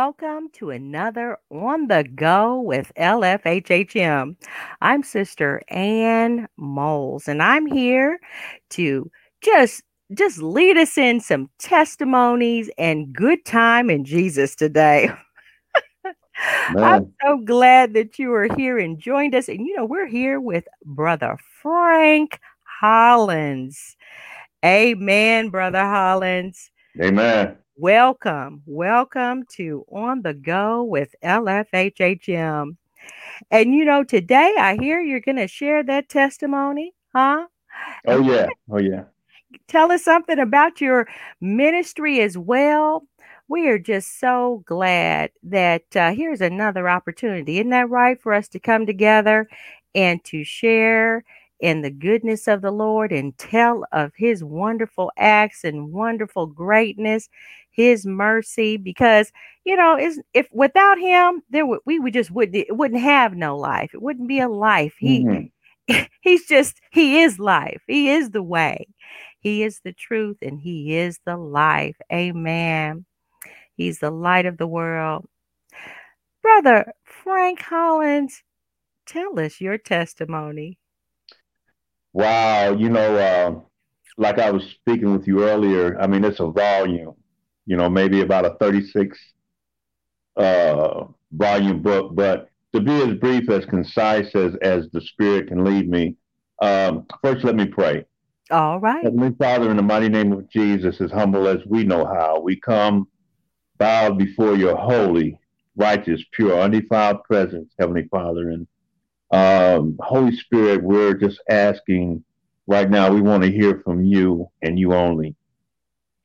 welcome. To another On the Go with LFHHM. I'm Sister Ann Moles, and I'm here to just just lead us in some testimonies and good time in Jesus today. I'm so glad that you are here and joined us. And you know, we're here with Brother Frank Hollins. Amen, Brother Hollins. Amen. Welcome, welcome to On the Go with LFHHM. And you know, today I hear you're going to share that testimony, huh? Oh, yeah. Oh, yeah. Tell us something about your ministry as well. We are just so glad that uh, here's another opportunity. Isn't that right? For us to come together and to share in the goodness of the Lord and tell of his wonderful acts and wonderful greatness his mercy because you know is if without him there would we would just would it wouldn't have no life. It wouldn't be a life. He mm-hmm. he's just he is life. He is the way. He is the truth and he is the life. Amen. He's the light of the world. Brother frank hollins tell us your testimony wow you know uh, like i was speaking with you earlier i mean it's a volume you know, maybe about a 36 uh, volume book. But to be as brief, as concise as, as the Spirit can lead me, um, first let me pray. All right. Heavenly Father, in the mighty name of Jesus, as humble as we know how, we come bowed before your holy, righteous, pure, undefiled presence, Heavenly Father. And um, Holy Spirit, we're just asking right now, we want to hear from you and you only.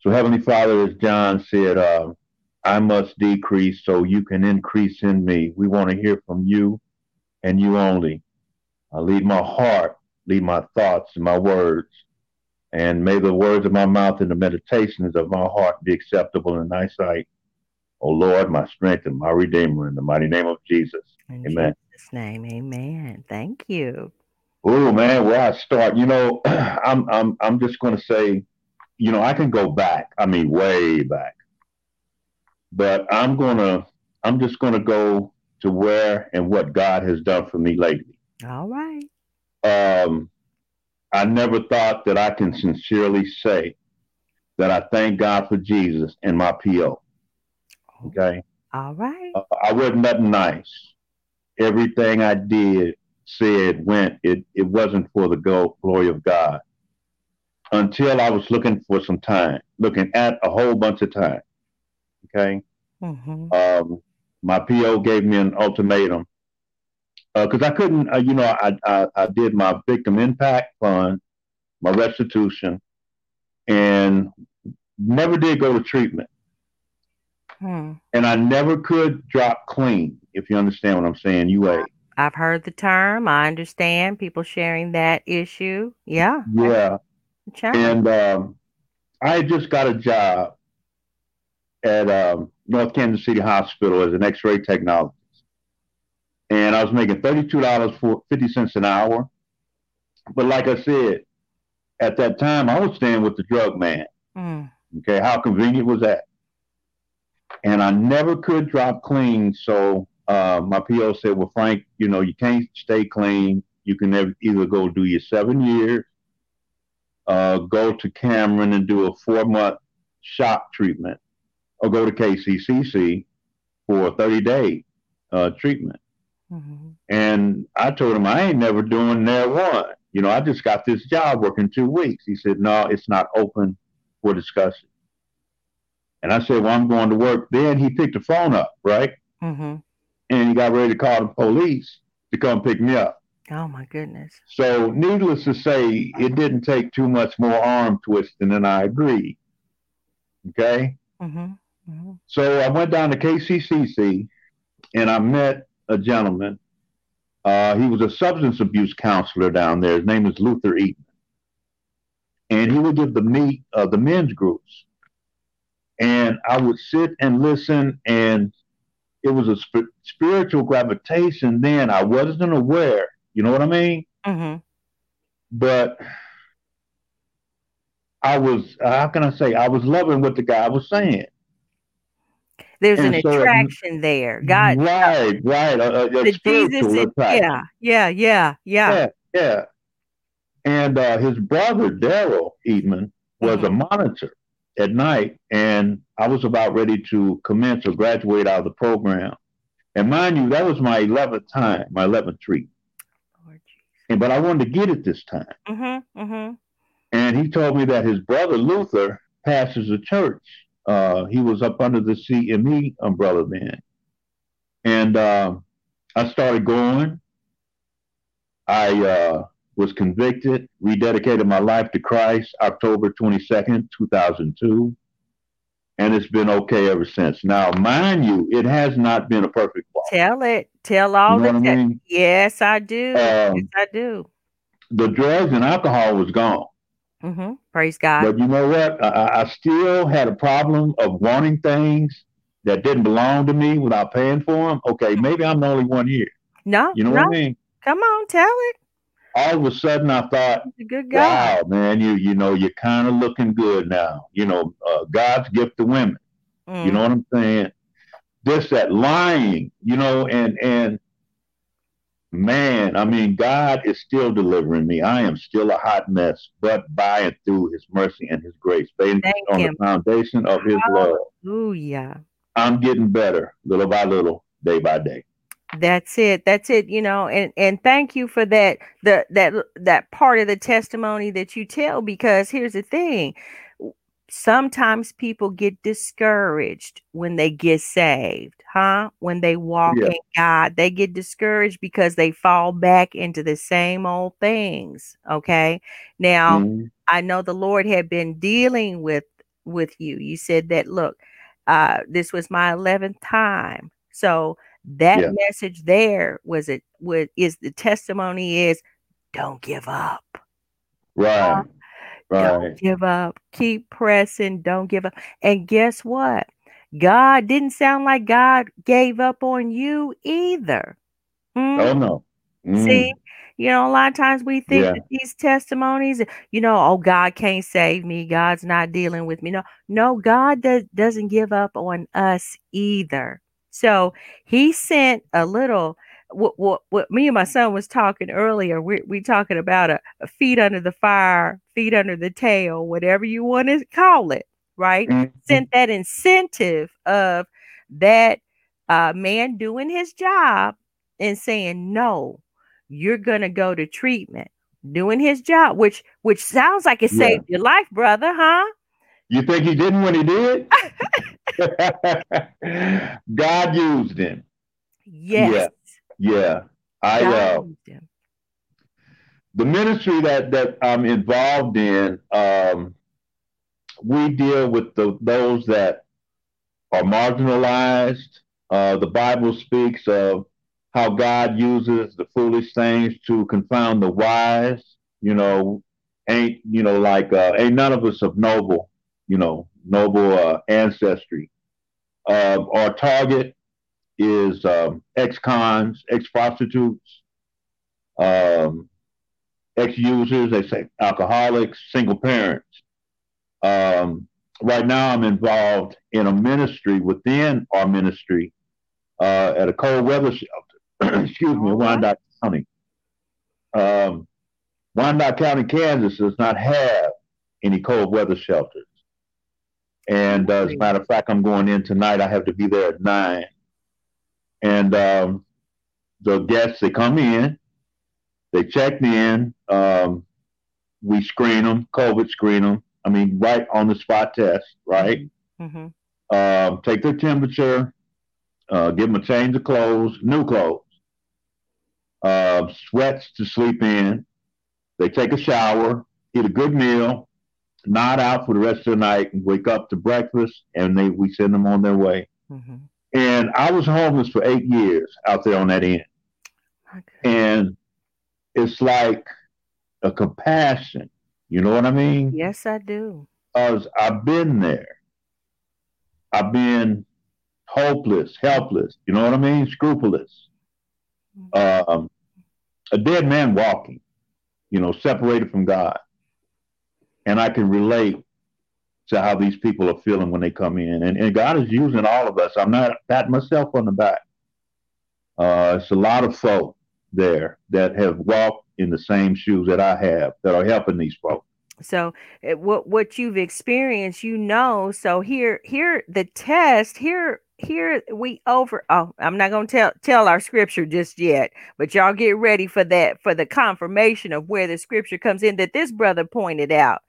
So, Heavenly Father, as John said, uh, I must decrease so you can increase in me. We want to hear from you and you only. I lead my heart, lead my thoughts and my words. And may the words of my mouth and the meditations of my heart be acceptable in thy sight. O Lord, my strength and my redeemer, in the mighty name of Jesus. In amen. Jesus' name, amen. Thank you. Oh man, where I start, you know, I'm I'm I'm just gonna say you know, I can go back. I mean, way back. But I'm gonna, I'm just gonna go to where and what God has done for me lately. All right. Um, I never thought that I can sincerely say that I thank God for Jesus and my PO. Okay. All right. Uh, I wasn't nothing nice. Everything I did, said, went. It it wasn't for the glory of God until I was looking for some time, looking at a whole bunch of time. Okay. Mm-hmm. Um, my PO gave me an ultimatum because uh, I couldn't, uh, you know, I, I, I did my victim impact fund, my restitution, and never did go to treatment. Hmm. And I never could drop clean, if you understand what I'm saying. UA. I've heard the term. I understand people sharing that issue. Yeah. Yeah. And um, I just got a job at um, North Kansas City Hospital as an X-ray technologist, and I was making thirty-two dollars for fifty cents an hour. But like I said, at that time, I was staying with the drug man. Mm. Okay, how convenient was that? And I never could drop clean, so uh, my PO said, "Well, Frank, you know, you can't stay clean. You can either go do your seven years uh, go to Cameron and do a four month shock treatment, or go to KCCC for a 30 day uh, treatment. Mm-hmm. And I told him I ain't never doing that one. You know, I just got this job working two weeks. He said, no, it's not open for discussion. And I said, well, I'm going to work. Then he picked the phone up, right? Mm-hmm. And he got ready to call the police to come pick me up. Oh my goodness. So, needless to say, it didn't take too much more arm twisting, and I agreed. Okay. Mm-hmm. Mm-hmm. So I went down to KCCC, and I met a gentleman. Uh, he was a substance abuse counselor down there. His name is Luther Eatman, and he would give the meet of the men's groups. And I would sit and listen, and it was a sp- spiritual gravitation. Then I wasn't aware you know what I mean? Mm-hmm. But I was, how can I say, I was loving what the guy was saying. There's and an so attraction there. God, right, right. Uh, uh, Jesus, is, yeah, yeah, yeah, yeah, yeah, yeah. And uh, his brother Daryl Eatman was mm-hmm. a monitor at night, and I was about ready to commence or graduate out of the program. And mind you, that was my 11th time, my 11th treat. and but I wanted to get it this time. Mm-hmm, mm-hmm. And he told me that his brother Luther pastors a church. Uh, he was up under the CME umbrella then. And uh, I started going. I uh, was convicted, rededicated my life to Christ October 22nd, 2002. And it's been okay ever since. Now, mind you, it has not been a perfect walk. Tell it. Tell all you know the I mean? Yes, I do. Um, yes, I do. The drugs and alcohol was gone. Mm-hmm. Praise God. But you know what? I, I still had a problem of wanting things that didn't belong to me without paying for them. Okay, maybe I'm the only one here. No, you know no. what I mean. Come on, tell it all of a sudden I thought, good guy. wow, man, you you know you're kind of looking good now. You know, uh, God's gift to women. Mm. You know what I'm saying? This that lying, you know, and and man, I mean, God is still delivering me. I am still a hot mess, but by and through His mercy and His grace, based on him. the foundation of His love. Hallelujah. I'm getting better, little by little, day by day. That's it. That's it. You know, and and thank you for that the that that part of the testimony that you tell because here's the thing. Sometimes people get discouraged when they get saved, huh? When they walk yeah. in God, they get discouraged because they fall back into the same old things. Okay. Now, mm-hmm. I know the Lord had been dealing with with you. You said that look, uh, this was my 11th time. So that yeah. message there was it was is the testimony is don't give up. Right. Right. don't give up. Keep pressing. Don't give up. And guess what? God didn't sound like god gave up on you either. Mm. oh no. Mm. see? You know a lot of times we think yeah. that these testimonies you know oh god can't save me. God's not dealing with me. No no god does, doesn't give up on us either so he sent a little what, what, what me and my son was talking earlier. We we talking about a, a feet under the fire, feet under the tail, whatever you want to call it, right? Mm-hmm. Sent that incentive of that uh, man doing his job and saying no, you're gonna go to treatment, doing his job, which which sounds like it yeah. saved your life, brother, huh? You think he didn't when he did? God used him. Yes. Yeah. Yeah. I uh, the ministry that that I'm involved in, um, we deal with the, those that are marginalized. Uh, the Bible speaks of how God uses the foolish things to confound the wise. You know, ain't you know like uh, ain't none of us of noble, you know, noble uh, ancestry. Uh, our target is um, ex-cons, ex-prostitutes, um, ex-users, they say alcoholics, single parents. Um, right now, I'm involved in a ministry within our ministry uh, at a cold weather shelter. Excuse me, Wyandotte County. Um, Wyandotte County, Kansas does not have any cold weather shelters. And uh, as a matter of fact, I'm going in tonight. I have to be there at nine. And um, the guests, they come in, they check me in. Um, we screen them, COVID screen them. I mean, right on the spot test, right? Mm-hmm. Uh, take their temperature, uh, give them a change of clothes, new clothes, uh, sweats to sleep in. They take a shower, eat a good meal, nod out for the rest of the night and wake up to breakfast, and they we send them on their way. Mm-hmm. And I was homeless for eight years out there on that end, okay. and it's like a compassion. You know what I mean? Yes, I do. Because I've been there. I've been hopeless, helpless. You know what I mean? Scrupulous. Mm-hmm. Um, a dead man walking. You know, separated from God and I can relate to how these people are feeling when they come in. And, and God is using all of us. I'm not patting myself on the back. Uh, it's a lot of folk there that have walked in the same shoes that I have that are helping these folks. So eh, what what you've experienced, you know. So here here the test here here we over oh i'm not going to tell tell our scripture just yet but y'all get ready for that for the confirmation of where the scripture comes in that this brother pointed out.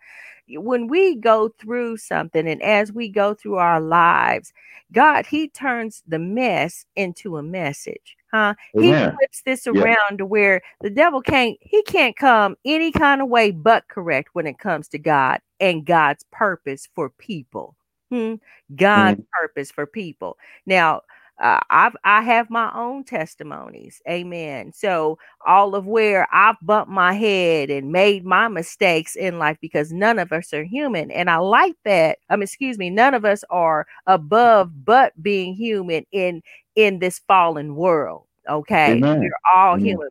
When we go through something and as we go through our lives god he turns the mess into a message huh? He flips this around yeah. to where the devil can't he can't come any kind of way but correct when it comes to god and god's purpose for people Hmm. God's mm. purpose for people. Now, uh, I've I have my own testimonies, amen. So all of where I've bumped my head and made my mistakes in life because none of us are human, and I like that. Um, excuse me, none of us are above but being human in in this fallen world. Okay, amen. we're all amen. human,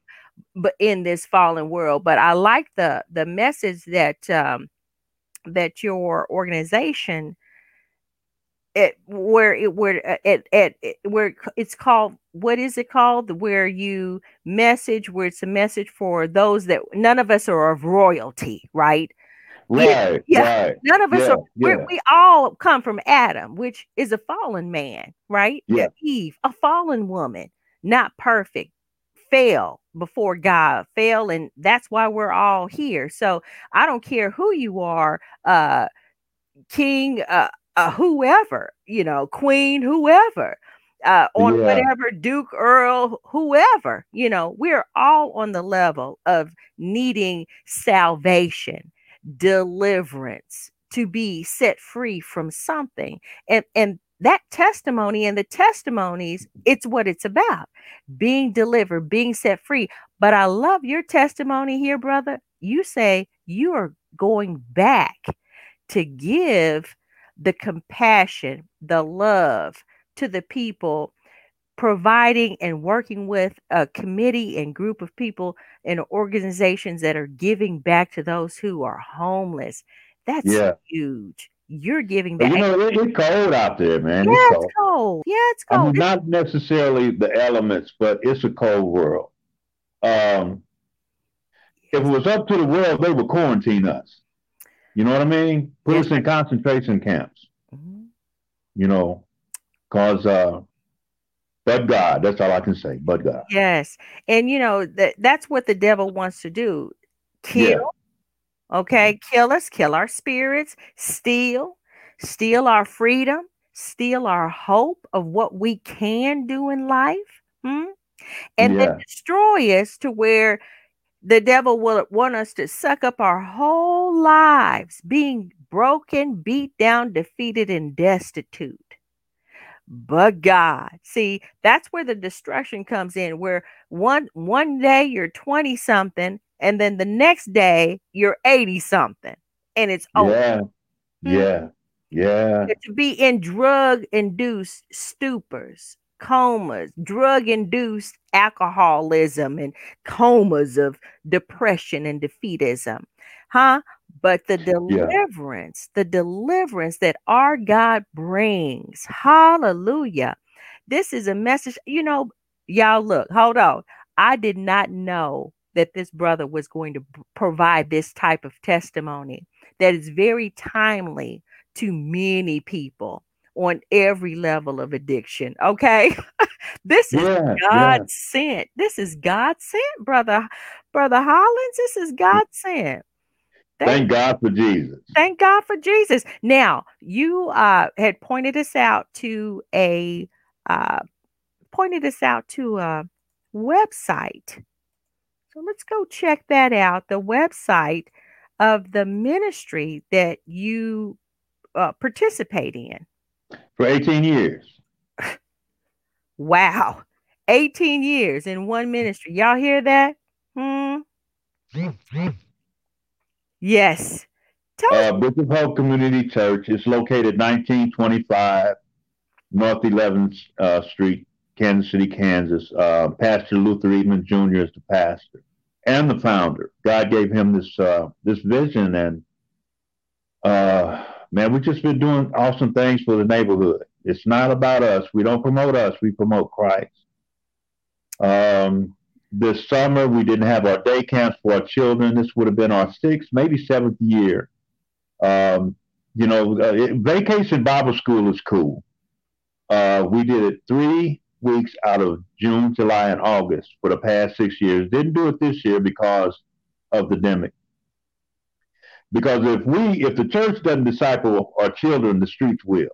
but in this fallen world. But I like the the message that um, that your organization it where it where uh, it, it, it where it's called what is it called? Where you message where it's a message for those that none of us are of royalty right? Right yeah. right. none of us yeah, are yeah. we all come from adam which is a fallen man right? Yeah. Eve a fallen woman not perfect fail before god fail and that's why we're all here. So i don't care who you are uh king uh uh, whoever, you know, queen, whoever, uh, on yeah. whatever Duke, Earl, whoever, you know, we're all on the level of needing salvation, deliverance, to be set free from something. And, and that testimony and the testimonies, it's what it's about being delivered, being set free. But I love your testimony here, brother. You say you are going back to give the compassion, the love to the people, providing and working with a committee and group of people and organizations that are giving back to those who are homeless. That's yeah. huge. You're giving back. You know, it, it's cold out there, man. Yeah, it's cold. It's cold. Yeah, it's cold. I mean, not necessarily the elements, but it's a cold world. Um, if it was up to the world, they would quarantine us. You know what I mean? Put yes. us in concentration camps. Mm-hmm. You know, cause uh, but God. That's all I can say. But God. Yes, and you know that that's what the devil wants to do: kill. Yeah. Okay, kill us, kill our spirits, steal, steal our freedom, steal our hope of what we can do in life, hmm? and yeah. then destroy us to where the devil will want us to suck up our whole lives, being broken, beat down, defeated, and destitute. But God, see, that's where the destruction comes in. Where one one day you're 20 something, and then the next day you're 80 something, and it's over. Yeah, yeah, yeah. To be in drug induced stupors, comas, drug induced alcoholism, and comas of depression and defeatism. Huh? But the deliverance, yeah. the deliverance that our God brings, hallelujah. This is a message, you know, y'all look, hold on. I did not know that this brother was going to provide this type of testimony that is very timely to many people on every level of addiction. Okay. this is yeah, God yeah. sent. This is God sent, brother, brother Hollins. This is God sent. Thank, thank God for Jesus. Thank God for Jesus. Now, you uh, had pointed us out to a uh, pointed us out to a website. So let's go check that out. The website of the ministry that you uh, participate in for 18 years. wow. 18 years in one ministry. Y'all hear that? Hmm. yes. uh, Bridge of Hope Community Church is located 1925 North 11th uh, Street, Kansas City, Kansas. Uh, pastor Luther Eatman Jr. is the pastor and the founder. God gave him this uh, this vision, and uh, man, we've just been doing awesome things for the neighborhood. It's not about us. We don't promote us. We promote Christ. Um, this summer, we didn't have our day camps for our children. This would have been our sixth, maybe seventh year. Um, you know, uh, vacation Bible school is cool. Uh, we did it three weeks out of June, July, and August for the past six years. Didn't do it this year because of the demic. Because if we, if the church doesn't disciple our children, the streets will.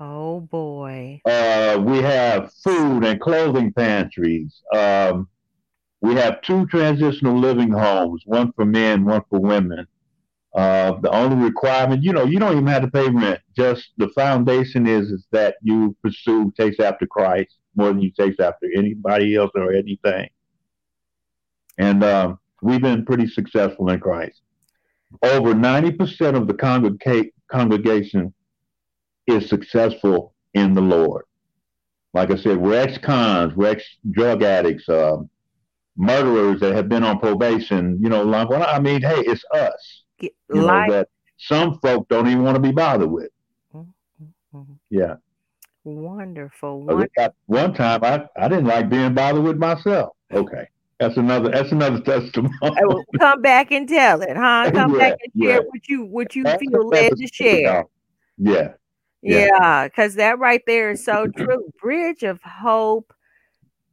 Oh boy. Uh, we have food and clothing pantries. Um, we have two transitional living homes, one for men, one for women. Uh, the only requirement, you know, you don't even have to pay rent. Just the foundation is is that you pursue taste after Christ more than you taste after anybody else or anything. And um, we've been pretty successful in Christ. Over ninety percent of the congrega- congregation is successful in the Lord. Like I said, we're ex-cons, we're ex-drug addicts, uh, murderers that have been on probation. You know, like, well, I mean, hey, it's us you know, that some folk don't even want to be bothered with. Mm-hmm. Yeah. Wonderful. Wonderful. One time I, I didn't like being bothered with myself. Okay. That's another that's another testimony. come back and tell it, huh? Come yeah, back and share yeah. what you what you that's feel led to share. Yeah. Yeah, because that right there is so true. Bridge of Hope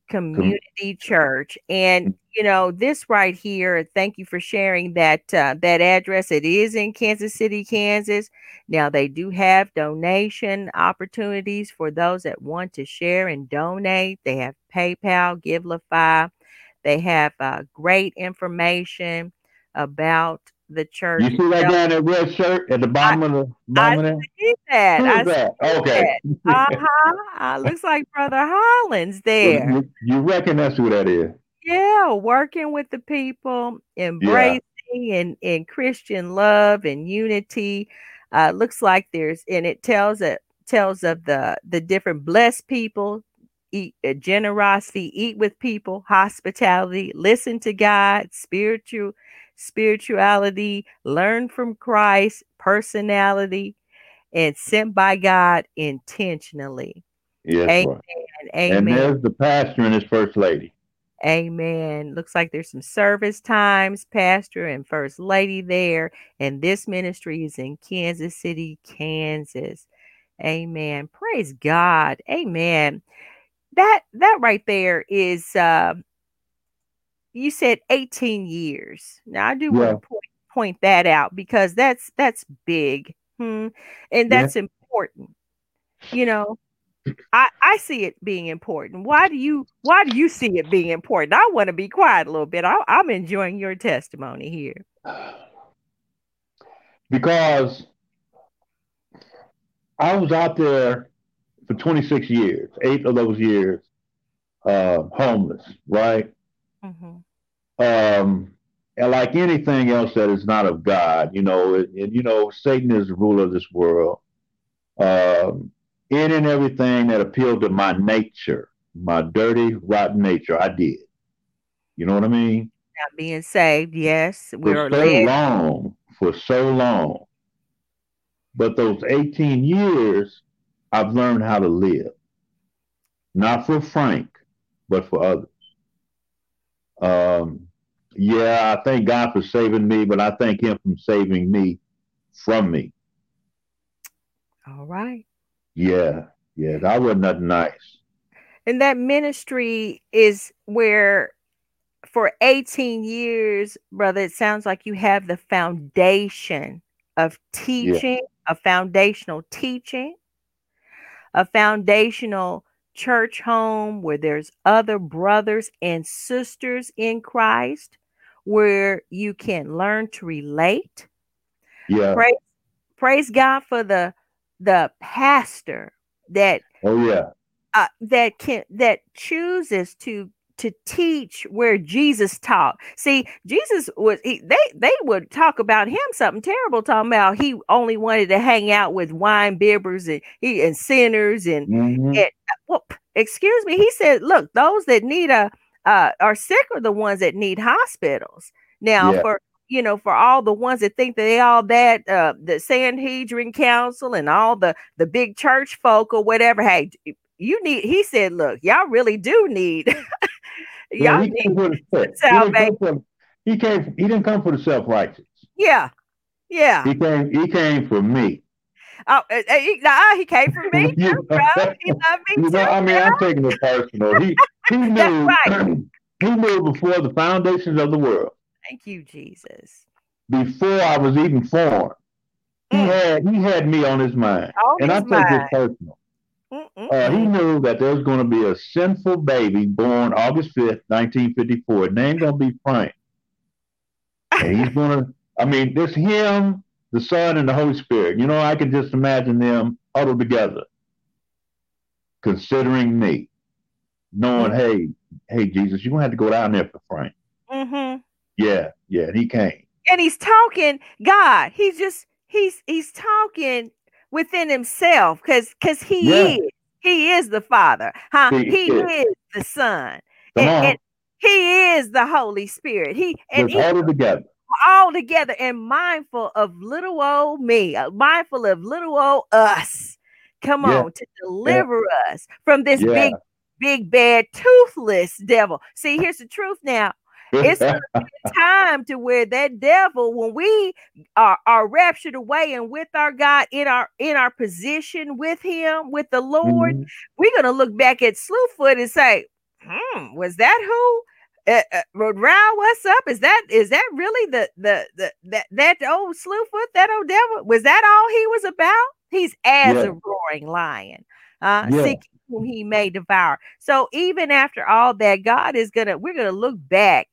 Community Church. And you know, this right here, thank you for sharing that uh, that address. It is in Kansas City, Kansas. Now they do have donation opportunities for those that want to share and donate. They have PayPal, Givelify. They have uh, great information about the church. You see that guy in that red shirt at the bottom I, of the bottom I see that. I that? Okay. Uh huh. looks like Brother Hollins there. You, you reckon that's who that is? Yeah, working with the people, embracing yeah. and, and Christian love and unity. Uh, looks like there's and it tells it tells of the the different blessed people, eat uh, generosity, eat with people, hospitality, listen to God, spiritual spirituality, learn from Christ, personality, and sent by God intentionally. Yes, Amen. Right. Amen. And there's the pastor and his first lady. Amen. Looks like there's some service times, pastor and first lady there. And this ministry is in Kansas City, Kansas. Amen. Praise God. Amen. That that right there is uh you said 18 years. Now I do yeah. want to point, point that out because that's that's big. Hmm. And that's yeah. important. You know, I, I see it being important. Why do you why do you see it being important? I want to be quiet a little bit. I, I'm enjoying your testimony here. Because I was out there for 26 years, eight of those years, uh, homeless, right? Mm-hmm. Um, and like anything else that is not of God, you know, and, and you know, Satan is the ruler of this world. Um, in and everything that appealed to my nature, my dirty, rotten nature, I did. You know what I mean? Not being saved, yes. We for so led. long, for so long. But those 18 years, I've learned how to live. Not for Frank, but for others. Um, yeah, I thank God for saving me, but I thank Him for saving me from me. All right. Yeah, yeah, that was nothing nice. And that ministry is where for 18 years, brother, it sounds like you have the foundation of teaching, yeah. a foundational teaching, a foundational church home where there's other brothers and sisters in Christ, where you can learn to relate. Yeah. Praise, praise God for the the pastor that oh yeah uh, that can that chooses to to teach where Jesus taught. See, Jesus was he, they they would talk about him something terrible, talking about he only wanted to hang out with wine bibbers and he and sinners and, mm-hmm. and well, excuse me. He said, look, those that need a uh, are sick are the ones that need hospitals. Now, yeah. for you know, for all the ones that think that they all that uh the Sanhedrin Council and all the the big church folk or whatever. Hey, you need. He said, look, y'all really do need. Y'all yeah, need salvation. He came. He didn't come for the self righteous. Yeah, yeah. He came. He came for me. Oh, uh, uh he, nah, he came for me too, bro. He loved me you know, I mean, I'm taking it personal. He he knew. Right. he knew before the foundations of the world. Thank you, Jesus. Before I was even formed, mm. he had he had me on his mind, on and his I take mind. it personal. Uh, he knew that there was going to be a sinful baby born August 5th, 1954, named going to be Frank. And he's going to, I mean, this him, the Son, and the Holy Spirit. You know, I can just imagine them huddled together, considering me, knowing, hey, hey, Jesus, you're going to have to go down there for Frank. Mm-hmm. Yeah, yeah, and he came. And he's talking, God, he's just, he's, he's talking within himself because because he yeah. is he is the father huh he, he is. is. the son and, and, he is the holy spirit he and he, all together all together and mindful of little old me uh, mindful of little old us come yeah. on to deliver yeah. us from this big big bad toothless devil see here's the truth now it's time to where that devil, when we are, are raptured away and with our God in our in our position with Him, with the Lord, mm-hmm. we're gonna look back at Slewfoot and say, "Hmm, was that who?" Uh, uh, us up is that is that really the the the that that old slewfoot that old devil was that all he was about he's as yeah. a roaring lion uh yeah. seeking whom he may devour so even after all that god is gonna we're gonna look back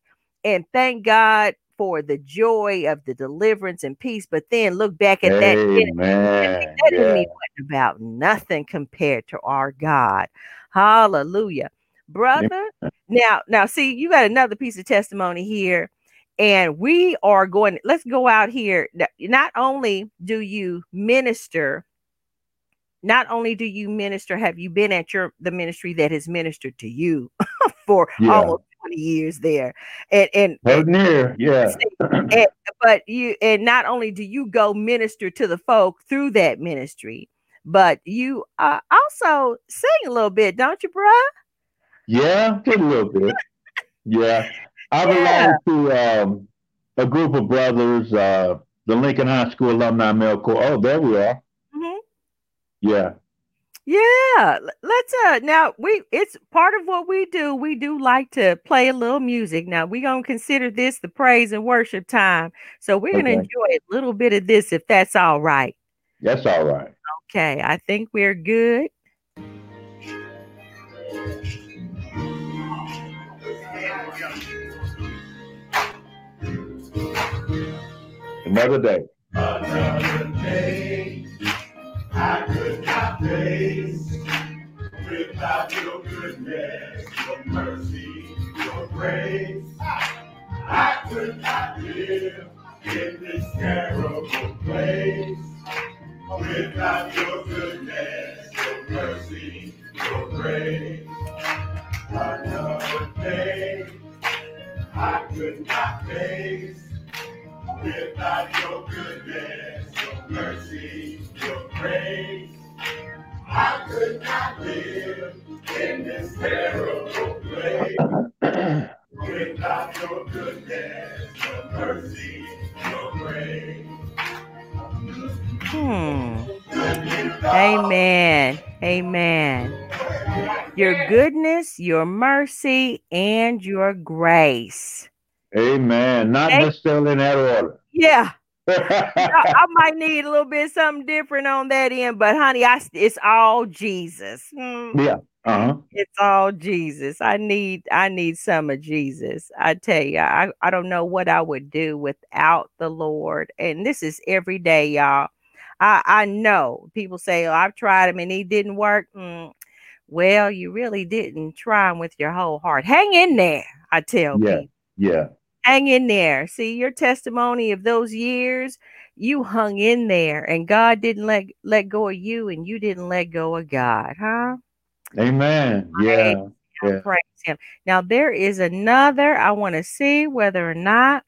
and thank God for the joy of the deliverance and peace. But then look back at that. Amen. That yeah. wasn't about nothing compared to our God. Hallelujah. Brother. Now, now see, you got another piece of testimony here. And we are going, let's go out here. Not only do you minister, not only do you minister, have you been at your the ministry that has ministered to you for yeah. almost 20 years there. And and, near, yeah. And, but you and not only do you go minister to the folk through that ministry, but you uh, also sing a little bit, don't you, bruh? Yeah, just a little bit. yeah. I belong yeah. to um, a group of brothers, uh, the Lincoln High School Alumni Male Corps. Oh, there we are. Mm-hmm. Yeah. Yeah, let's uh now we it's part of what we do. We do like to play a little music. Now we're gonna consider this the praise and worship time. So we're gonna enjoy a little bit of this if that's all right. That's all right. Okay, I think we're good. Another day. Another day. Face without your goodness, your mercy, your grace. I could not live in this terrible place without your goodness, your mercy, your grace. Another day I could not face without your goodness, your mercy, your grace. Could not live in this terrible place without your goodness, your mercy, your grace. Hmm. Amen. Amen. Your goodness, your mercy, and your grace. Amen. Not necessarily in that order. Yeah. I, might need a little bit something different on that end, but honey, I it's all Jesus. Mm. Yeah. Uh-huh. It's all Jesus. I need I need some of Jesus. I tell you, I, I don't know what I would do without the Lord. And this is every day, y'all. I, I know people say, Oh, I've tried him and he didn't work. Mm. Well, you really didn't try him with your whole heart. Hang in there, I tell you. yeah. people. Yeah hang in there. See your testimony of those years, you hung in there and God didn't let let go of you and you didn't let go of God, huh? Amen. Yeah. yeah. Praise him. Now there is another I want to see whether or not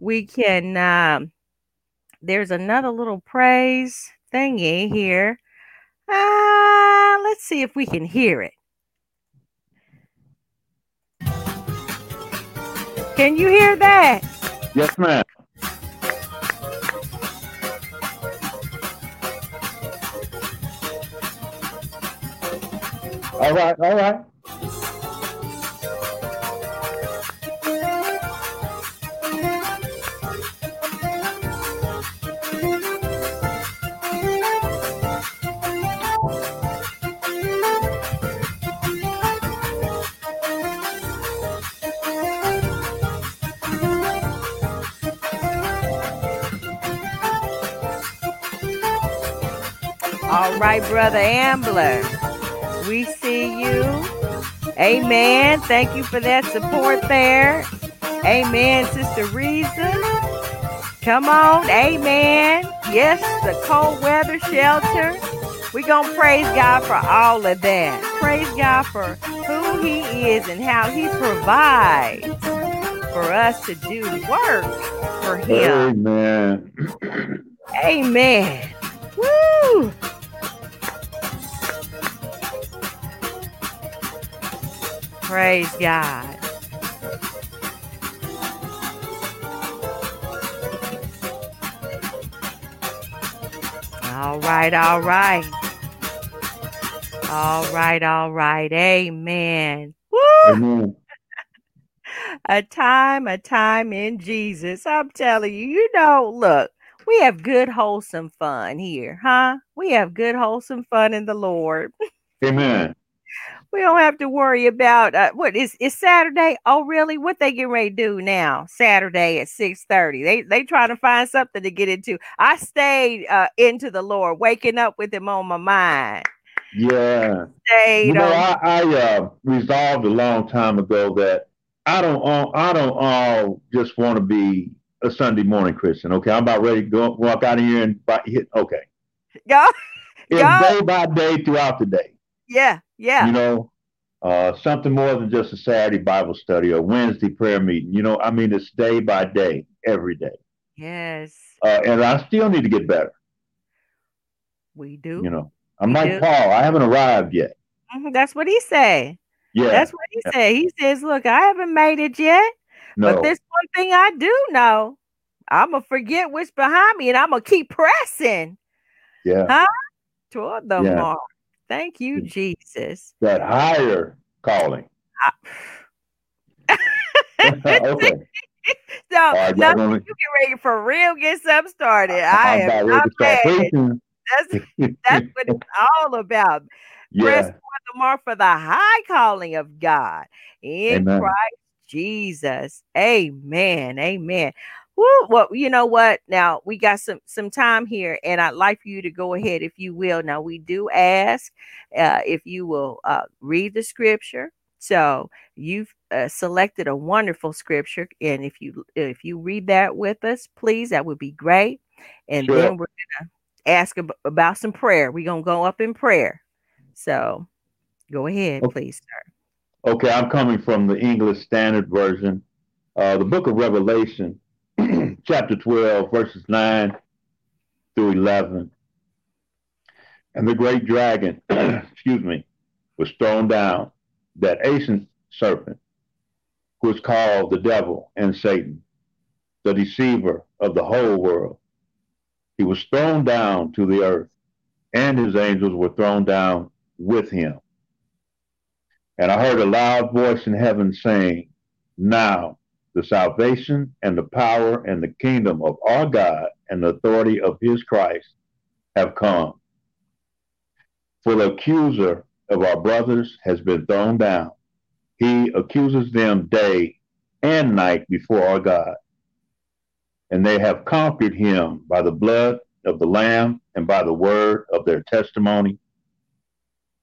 we can. Um, there's another little praise thingy here. Uh, let's see if we can hear it. Can you hear that? Yes, ma'am. All right, all right. All right, Brother Ambler. We see you. Amen. Thank you for that support there. Amen, Sister Reason. Come on. Amen. Yes, the cold weather shelter. We're going to praise God for all of that. Praise God for who He is and how He provides for us to do work for Him. Amen. Amen. Woo! Praise God. All right, all right. All right, all right. Amen. Woo! Amen. A time, a time in Jesus. I'm telling you, you know, look, we have good, wholesome fun here, huh? We have good, wholesome fun in the Lord. Amen. We don't have to worry about uh, what is is Saturday. Oh, really? What they getting ready to do now? Saturday at six thirty. They they trying to find something to get into. I stayed uh, into the Lord, waking up with Him on my mind. Yeah. Stayed You know, on. I, I uh, resolved a long time ago that I don't uh, I don't uh, just want to be a Sunday morning Christian. Okay, I'm about ready to go walk out of here and buy, hit. Okay, Go. it's Yeah. day by day throughout the day. Yeah. Yeah. You know, uh, something more than just a Saturday Bible study or Wednesday prayer meeting. You know, I mean, it's day by day, every day, Yes. uh, and I still need to get better. We do. You know, I'm You like do. Paul. I haven't arrived yet. Mhm, That's what he say. Yeah, That's what he said. He says, "Look, I haven't made it yet, no, but this one thing I do know, I'm gonna forget what's behind me, and I'm gonna keep pressing yeah, Huh? toward the Yeah. mark." Thank you, hmm. Jesus. that higher calling. Ah. okay. So right, now you get ready for real, get something started. I I'm am not mad. That's that's what it's all about. Press yeah, the mark for the high calling of God in Amen. Christ Jesus. Amen. Amen. Woo, well, you know what? Now we got some some time here, and I'd like for you to go ahead, if you will. Now we do ask uh, if you will uh, read the scripture. So you've uh, selected a wonderful scripture, and if you if you read that with us, please, that would be great. And Sure. then we're gonna ask ab- about some prayer. We're gonna go up in prayer. So go ahead, Okay. please, sir. Okay, I'm coming from the English Standard Version. Uh, the book of Revelation, chapter 12, verses 9 through 11. And the great dragon, excuse me, was thrown down, that ancient serpent, who is called the devil and Satan, the deceiver of the whole world. He was thrown down to the earth, and his angels were thrown down with him. And I heard a loud voice in heaven saying, Now the salvation and the power and the kingdom of our God and the authority of his Christ have come. For the accuser of our brothers has been thrown down. He accuses them day and night before our God. And they have conquered him by the blood of the Lamb and by the word of their testimony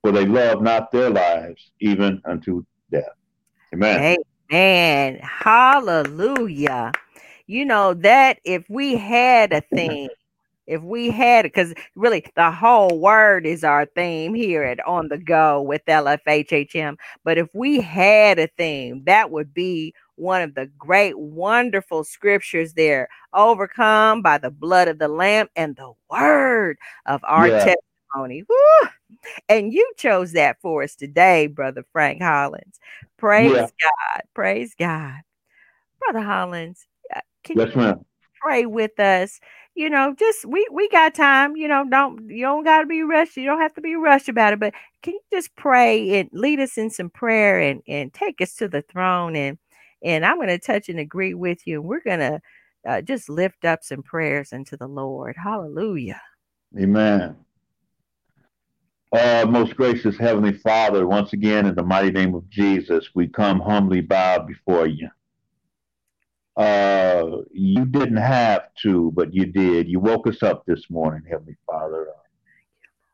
for they love not their lives even unto death. Amen. Amen. Hallelujah. You know that if we had a thing if we had it, because really the whole word is our theme here at On the Go with LFHHM. But if we had a theme, that would be one of the great, wonderful scriptures there overcome by the blood of the Lamb and the word of our yeah. Testimony. Woo! And you chose that for us today, Brother Frank Hollins. Praise yeah. God. Praise God. Brother Hollins, uh, can yes, you ma'am. pray with us? You know, just we we got time. You know, don't you don't got to be rushed. You don't have to be rushed about it. But can you just pray and lead us in some prayer and and take us to the throne and and I'm going to touch and agree with you. And we're going to uh, just lift up some prayers unto the Lord. Hallelujah. Amen. Uh, most gracious Heavenly Father, once again, in the mighty name of Jesus, we come humbly bow before you. Uh, you didn't have to, but you did. You woke us up this morning, Heavenly Father.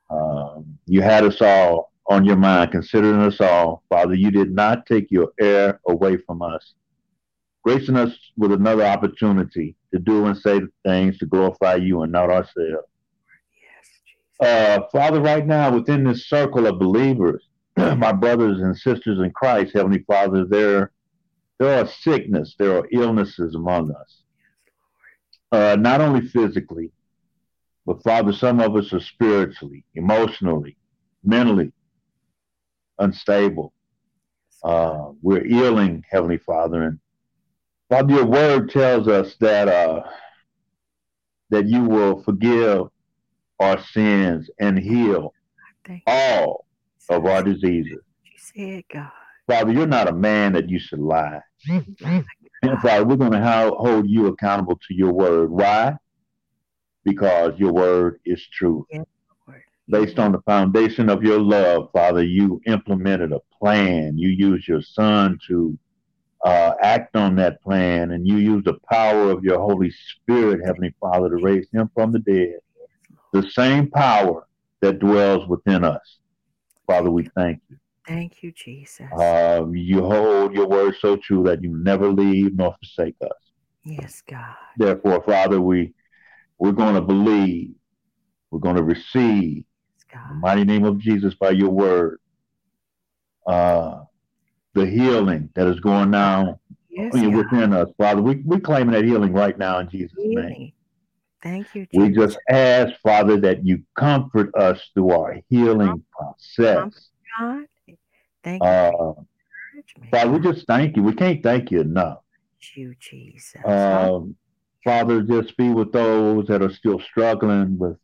Um, you had us all on your mind, considering us all. Father, you did not take your air away from us, gracing us with another opportunity to do and say things to glorify you and not ourselves. Uh, Father, right now, within this circle of believers, my brothers and sisters in Christ, Heavenly Father, there, there are sickness, there are illnesses among us. Uh, not only physically, but Father, some of us are spiritually, emotionally, mentally, unstable. Uh, we're ailing, Heavenly Father, and Father, your word tells us that uh, that you will forgive our sins and heal all of our diseases. You said, God. Father, you're not a man that you should lie. and Father, we're going to hold you accountable to your word. Why? Because your word is true. Yes based on the foundation of your love, Father, you implemented a plan. You used your son to uh, act on that plan, and you used the power of your Holy Spirit, Heavenly Father, to raise him from the dead. The same power that dwells within us. Father, we thank you. Thank you, Jesus. Um, you hold your word so true that you never leave nor forsake us. Yes, God. Therefore, Father, we we're going to believe, we're going to receive, God. In the mighty name of Jesus, by your word, uh, the healing that is going now yes, within us, Father. We, we're claiming that healing right now in Jesus' healing. name. Thank you. Jesus. We just ask, Father, that you comfort us through our healing process. God. Thank you. Uh, Father, we just thank you. We can't thank you enough. Thank you, Jesus. Um, Father, just be with those that are still struggling with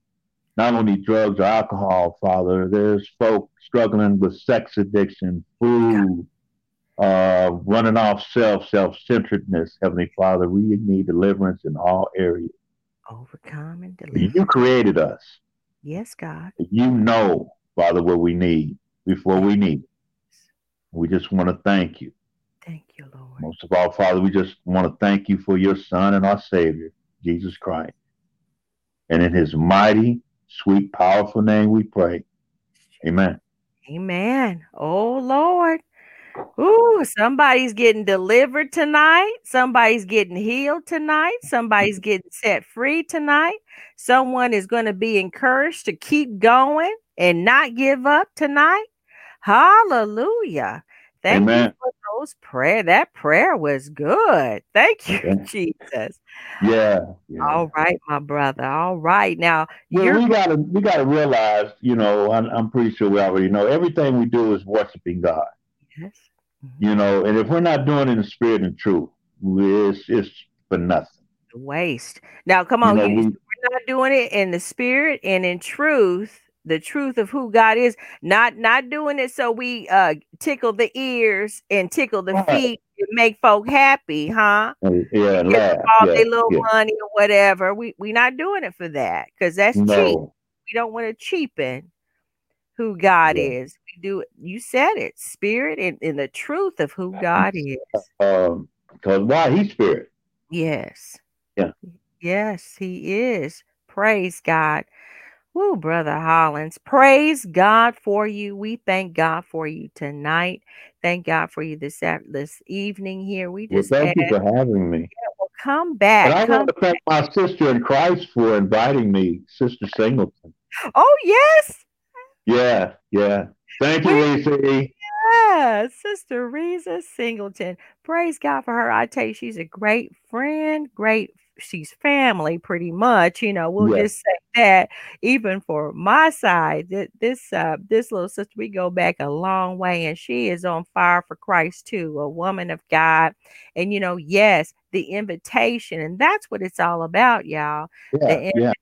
not only drugs or alcohol, Father. There's folk struggling with sex addiction, food, uh, running off self, self-centeredness. Heavenly Father, we need deliverance in all areas. Overcome and deliver. You created us. Yes, God. You know, Father, what we need before we need it. We just want to thank you. Thank you, Lord. Most of all, Father, we just want to thank you for your Son and our Savior, Jesus Christ. And in his mighty sweet, powerful name we pray. Amen. Amen. Oh, Lord. Ooh, somebody's getting delivered tonight. Somebody's getting healed tonight. Somebody's getting set free tonight. Someone is going to be encouraged to keep going and not give up tonight. Hallelujah. Thank Amen. you for those prayer. That prayer was good. Thank you, yeah. Jesus. Yeah, yeah, All right, my brother. All right. Now well, we gotta we gotta realize, you know, I'm, I'm pretty sure we already know everything we do is worshiping God. Yes. Mm-hmm. You know, and if we're not doing it in the spirit and truth, it's it's for nothing. Waste. Now come on, you know, we, we're not doing it in the spirit and in truth the truth of who God is, not not doing it so we uh tickle the ears and tickle the right. feet and make folk happy, huh? Yeah, laugh. all yeah, their little yeah. money or whatever. We we're not doing it for that because that's no. cheap. We don't want to cheapen who God yeah. is. Do it. You said it, spirit and, and the truth of who God is. Um, because why he's spirit. Yes. Yeah. Yes, he is. Praise God. Woo, Brother Hollins. Praise God for you. We thank God for you tonight. Thank God for you this this evening here. We just well, thank you for having me. Yeah, well, come back. And I come want to thank my sister in Christ for inviting me, Sister Singleton. Oh yes. Yeah, yeah. Thank you, Lisa. Yes, Sister Risa Singleton. Praise God for her. I tell you, she's a great friend, great she's family pretty much you know we'll just say that even for my side this uh this little sister we go back a long way and she is on fire for christ too a woman of god and you know yes the invitation and that's what it's all about y'all yeah, the invitation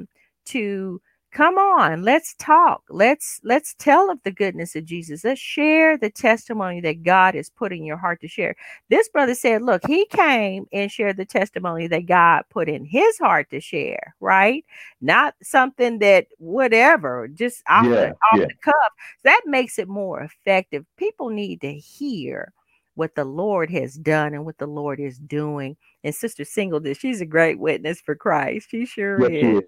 yeah. to come on let's talk. Let's let's tell of the goodness of jesus. Let's share the testimony that god has put in your heart to share. This brother said look he came and shared the testimony that god put in his heart to share right? Not something that whatever just off, yeah, the, off yeah. the cuff. That makes it more effective. People need to hear what the Lord has done and what the Lord is doing. And Sister Singleton, she's a great witness for Christ. She sure yes,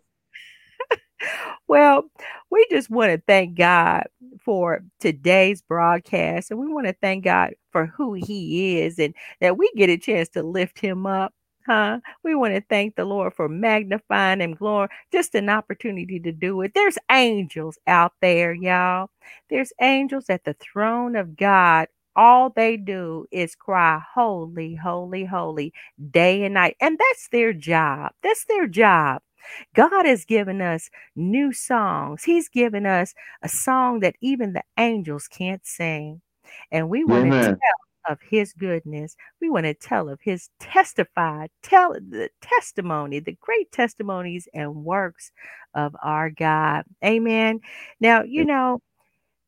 is well, we just want to thank God for today's broadcast. And we want to thank God for who He is and that we get a chance to lift Him up. Huh? We want to thank the Lord for magnifying and glory, just an opportunity to do it. There's angels out there, y'all. There's angels at the throne of God all they do is cry, Holy, holy, holy, day and night. And that's their job. That's their job. God has given us new songs. He's given us a song that even the angels can't sing. And we want Amen. to tell of his goodness. We want to tell of his testify, tell the testimony, the great testimonies and works of our God. Amen. Now, you know,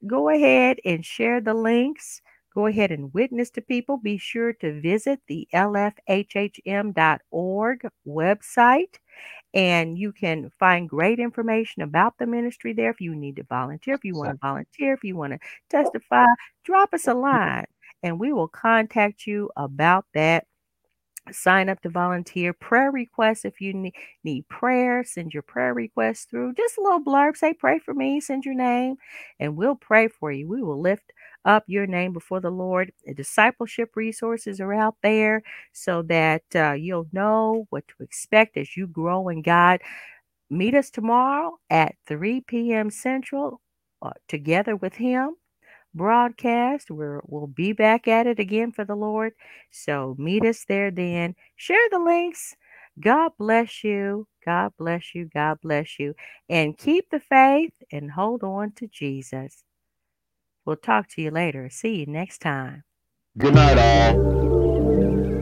go ahead and share the links. Go ahead and witness to people. Be sure to visit the lfhhm.org website and you can find great information about the ministry there. If you need to volunteer, if you want to volunteer, if you want to testify, drop us a line and we will contact you about that. Sign up to volunteer. Prayer requests if you need, need prayer, send your prayer requests through. Just a little blurb, say, Pray for me, send your name, and we'll pray for you. We will lift up your name before the Lord. The discipleship resources are out there so that uh, you'll know what to expect as you grow in God. Meet us tomorrow at 3 p.m. Central uh, together with Him broadcast. We're, we'll be back at it again for the Lord. So meet us there then. Share the links. God bless you. God bless you. God bless you. And keep the faith and hold on to Jesus. We'll talk to you later. See you next time. Good night, all.